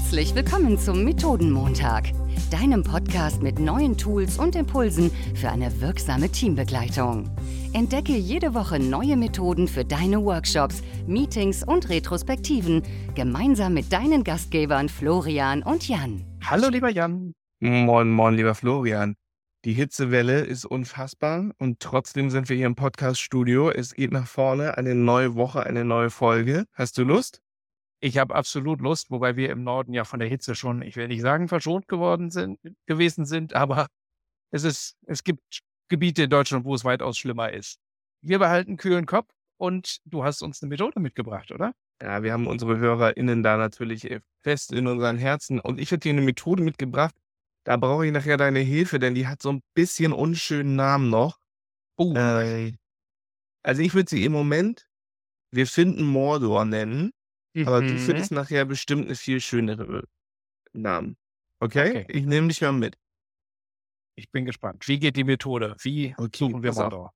Herzlich willkommen zum Methodenmontag, deinem Podcast mit neuen Tools und Impulsen für eine wirksame Teambegleitung. Entdecke jede Woche neue Methoden für deine Workshops, Meetings und Retrospektiven gemeinsam mit deinen Gastgebern Florian und Jan. Hallo lieber Jan. Moin, moin, lieber Florian. Die Hitzewelle ist unfassbar und trotzdem sind wir hier im Podcast-Studio. Es geht nach vorne, eine neue Woche, eine neue Folge. Hast du Lust? Ich habe absolut Lust, wobei wir im Norden ja von der Hitze schon, ich will nicht sagen, verschont geworden sind, gewesen sind, aber es ist, es gibt Gebiete in Deutschland, wo es weitaus schlimmer ist. Wir behalten kühlen Kopf und du hast uns eine Methode mitgebracht, oder? Ja, wir haben unsere HörerInnen da natürlich äh, fest in unseren Herzen und ich habe dir eine Methode mitgebracht. Da brauche ich nachher deine Hilfe, denn die hat so ein bisschen unschönen Namen noch. Oh. Äh, also ich würde sie im Moment, wir finden Mordor nennen. Aber du Mhm. findest nachher bestimmt eine viel schönere Namen. Okay? Okay. Ich nehme dich mal mit. Ich bin gespannt. Wie geht die Methode? Wie Okay, suchen wir. Mordor?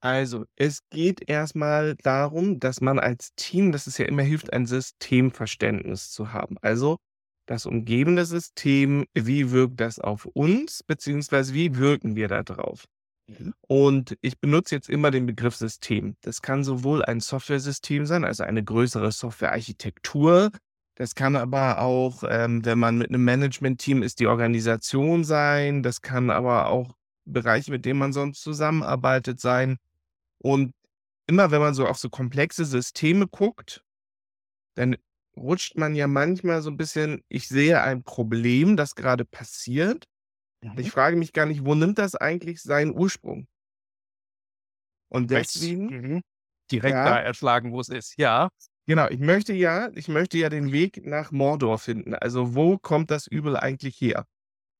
Also, es geht erstmal darum, dass man als Team, dass es ja immer hilft, ein Systemverständnis zu haben. Also das umgebende System, wie wirkt das auf uns, beziehungsweise wie wirken wir da drauf? Mhm. Und ich benutze jetzt immer den Begriff System. Das kann sowohl ein Softwaresystem sein, also eine größere Softwarearchitektur. Das kann aber auch, ähm, wenn man mit einem Management-Team ist, die Organisation sein. Das kann aber auch Bereiche, mit denen man sonst zusammenarbeitet, sein. Und immer wenn man so auf so komplexe Systeme guckt, dann rutscht man ja manchmal so ein bisschen, ich sehe ein Problem, das gerade passiert. Mhm. Ich frage mich gar nicht, wo nimmt das eigentlich seinen Ursprung? Und deswegen, Mhm. Direkt Ja. da erschlagen, wo es ist. Ja. genau, ich möchte ja, ich möchte ja den Weg nach Mordor finden. Also wo kommt das Übel eigentlich her?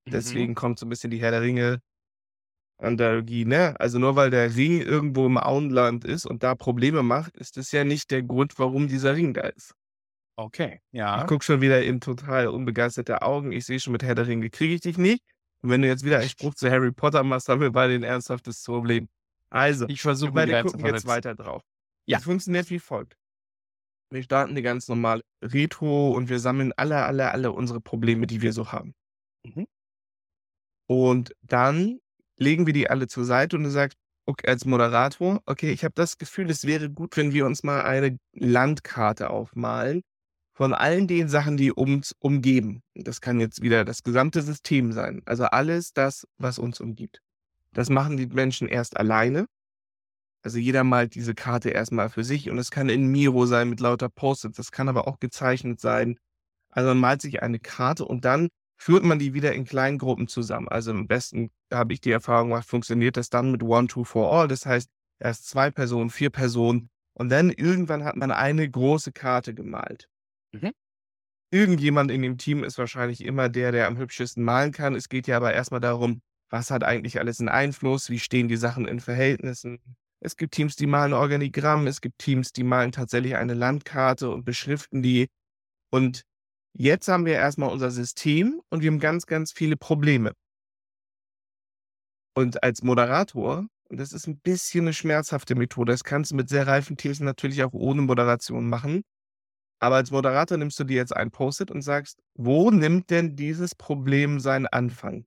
Mhm. Deswegen kommt so ein bisschen die Herr der Ringe Analogie, ne? Also nur weil der Ring irgendwo im Auenland ist und da Probleme macht, ist das ja nicht der Grund, warum dieser Ring da ist. Okay. Ich Ja. gucke schon wieder in total unbegeisterte Augen. Ich sehe schon, mit Herr der Ringe kriege ich dich nicht. Und wenn du jetzt wieder einen Spruch zu Harry Potter machst, haben wir beide ein ernsthaftes Problem. Also, Ich wir versuche die beide gucken jetzt weiter drauf. Ja. Es funktioniert wie folgt. Wir starten eine ganz normale Retro und wir sammeln alle, alle, alle unsere Probleme, die wir so haben. Mhm. Und dann legen wir die alle zur Seite und du sagst, okay, als Moderator, okay, ich habe das Gefühl, es wäre gut, wenn wir uns mal eine Landkarte aufmalen von allen den Sachen, die uns umgeben. Das kann jetzt wieder das gesamte System sein. Also alles das, was uns umgibt. Das machen die Menschen erst alleine. Also jeder malt diese Karte erstmal für sich und es kann in Miro sein mit lauter Post-its. Das kann aber auch gezeichnet sein. Also man malt sich eine Karte und dann führt man die wieder in kleinen Gruppen zusammen. Also am besten habe ich die Erfahrung gemacht, funktioniert das dann mit One, Two, For All. Das heißt, erst zwei Personen, vier Personen und dann irgendwann hat man eine große Karte gemalt. Mhm. Irgendjemand in dem Team ist wahrscheinlich immer der, der am hübschesten malen kann. Es geht ja aber erstmal darum, was hat eigentlich alles einen Einfluss, wie stehen die Sachen in Verhältnissen. Es gibt Teams, die malen Organigramm, es gibt Teams, die malen tatsächlich eine Landkarte und beschriften die. Und jetzt haben wir erstmal unser System und wir haben ganz, ganz viele Probleme. Und als Moderator, und das ist ein bisschen eine schmerzhafte Methode, das kannst du mit sehr reifen Teams natürlich auch ohne Moderation machen. Aber als Moderator nimmst du dir jetzt ein Post-it und sagst, wo nimmt denn dieses Problem seinen Anfang?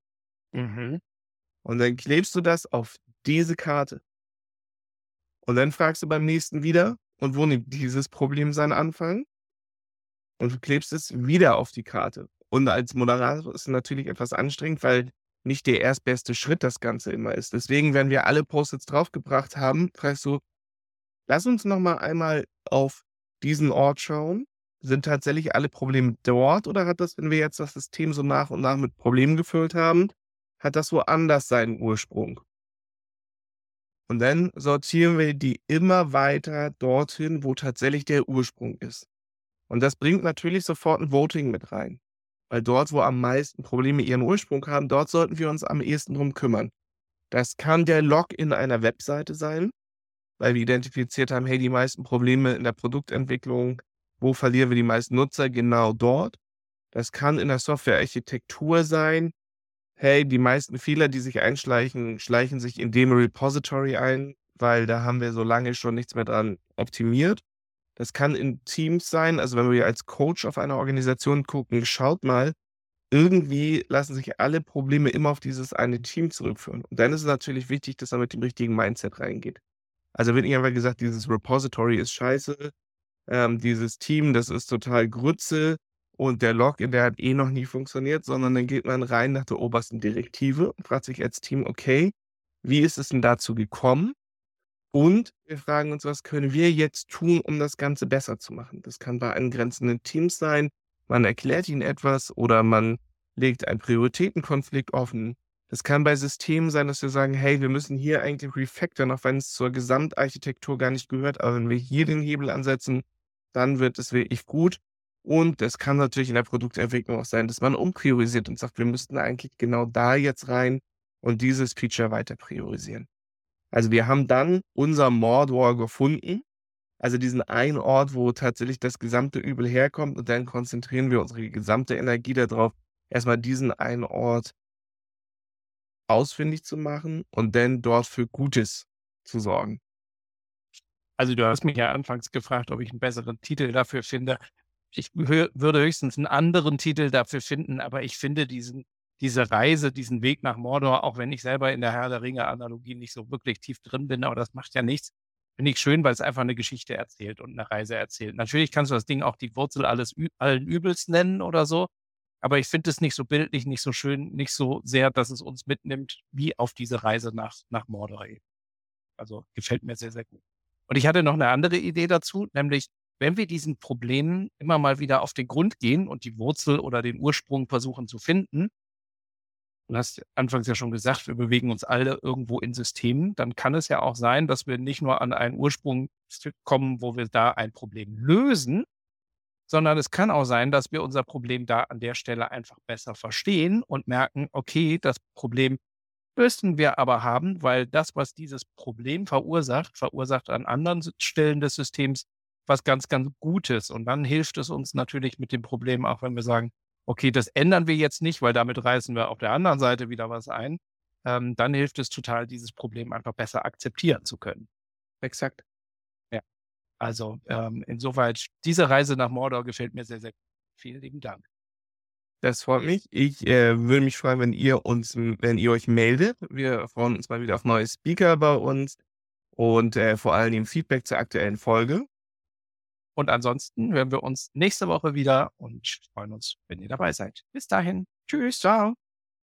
Mhm. Und dann klebst du das auf diese Karte. Und dann fragst du beim nächsten wieder, und wo nimmt dieses Problem seinen Anfang? Und du klebst es wieder auf die Karte. Und als Moderator ist es natürlich etwas anstrengend, weil nicht der erstbeste Schritt das Ganze immer ist. Deswegen, wenn wir alle Post-its draufgebracht haben, fragst du, lass uns noch mal einmal auf diesen Ort schauen. Sind tatsächlich alle Probleme dort oder hat das, wenn wir jetzt das System so nach und nach mit Problemen gefüllt haben, hat das woanders seinen Ursprung? Und dann sortieren wir die immer weiter dorthin, wo tatsächlich der Ursprung ist. Und das bringt natürlich sofort ein Voting mit rein. Weil dort, wo am meisten Probleme ihren Ursprung haben, dort sollten wir uns am ehesten drum kümmern. Das kann der Log in einer Webseite sein, weil wir identifiziert haben, hey, die meisten Probleme in der Produktentwicklung, wo verlieren wir die meisten Nutzer? Genau dort. Das kann in der Softwarearchitektur sein. Hey, die meisten Fehler, die sich einschleichen, schleichen sich in dem Repository ein, weil da haben wir so lange schon nichts mehr dran optimiert. Das kann in Teams sein. Also wenn wir als Coach auf eine Organisation gucken, schaut mal, irgendwie lassen sich alle Probleme immer auf dieses eine Team zurückführen. Und dann ist es natürlich wichtig, dass man mit dem richtigen Mindset reingeht. Also wird einfach gesagt, dieses Repository ist scheiße, ähm, dieses Team, das ist total Grütze und der Login, der hat eh noch nie funktioniert, sondern dann geht man rein nach der obersten Direktive und fragt sich als Team, okay, wie ist es denn dazu gekommen? Und wir fragen uns, was können wir jetzt tun, um das Ganze besser zu machen? Das kann bei angrenzenden Teams sein. Man erklärt ihnen etwas oder man legt einen Prioritätenkonflikt offen. Das kann bei Systemen sein, dass wir sagen, hey, wir müssen hier eigentlich refactoren, auch wenn es zur Gesamtarchitektur gar nicht gehört. Aber wenn wir hier den Hebel ansetzen, dann wird es wirklich gut. Und es kann natürlich in der Produktentwicklung auch sein, dass man umpriorisiert und sagt, wir müssten eigentlich genau da jetzt rein und dieses Feature weiter priorisieren. Also wir haben dann unser Mordor gefunden, also diesen einen Ort, wo tatsächlich das gesamte Übel herkommt und dann konzentrieren wir unsere gesamte Energie darauf, erstmal diesen einen Ort ausfindig zu machen und dann dort für Gutes zu sorgen. Also du hast mich ja anfangs gefragt, ob ich einen besseren Titel dafür finde. Ich würde höchstens einen anderen Titel dafür finden, aber ich finde diesen diese Reise, diesen Weg nach Mordor, auch wenn ich selber in der Herr der Ringe-Analogie nicht so wirklich tief drin bin, aber das macht ja nichts. Finde ich schön, weil es einfach eine Geschichte erzählt und eine Reise erzählt. Natürlich kannst du das Ding auch die Wurzel alles allen Übels nennen oder so, aber ich finde es nicht so bildlich, nicht so schön, nicht so sehr, dass es uns mitnimmt, wie auf diese Reise nach, nach Mordor eben. Also gefällt mir sehr, sehr gut. Und ich hatte noch eine andere Idee dazu, nämlich wenn wir diesen Problemen immer mal wieder auf den Grund gehen und die Wurzel oder den Ursprung versuchen zu finden, du hast anfangs ja schon gesagt, wir bewegen uns alle irgendwo in Systemen, dann kann es ja auch sein, dass wir nicht nur an einen Ursprung kommen, wo wir da ein Problem lösen, sondern es kann auch sein, dass wir unser Problem da an der Stelle einfach besser verstehen und merken, okay, das Problem müssen wir aber haben, weil das, was dieses Problem verursacht, verursacht an anderen Stellen des Systems was ganz, ganz Gutes. Und dann hilft es uns natürlich mit dem Problem, auch wenn wir sagen, okay, das ändern wir jetzt nicht, weil damit reißen wir auf der anderen Seite wieder was ein, ähm, dann hilft es total, dieses Problem einfach besser akzeptieren zu können. Exakt. Also ähm, insoweit, diese Reise nach Mordor gefällt mir sehr, sehr gut. Vielen lieben Dank. Das freut mich. Ich äh, würde mich freuen, wenn ihr uns, wenn ihr euch meldet. Wir freuen uns mal wieder auf neue Speaker bei uns und äh, vor allem dem Feedback zur aktuellen Folge. Und ansonsten hören wir uns nächste Woche wieder und freuen uns, wenn ihr dabei seid. Bis dahin. Tschüss. Ciao.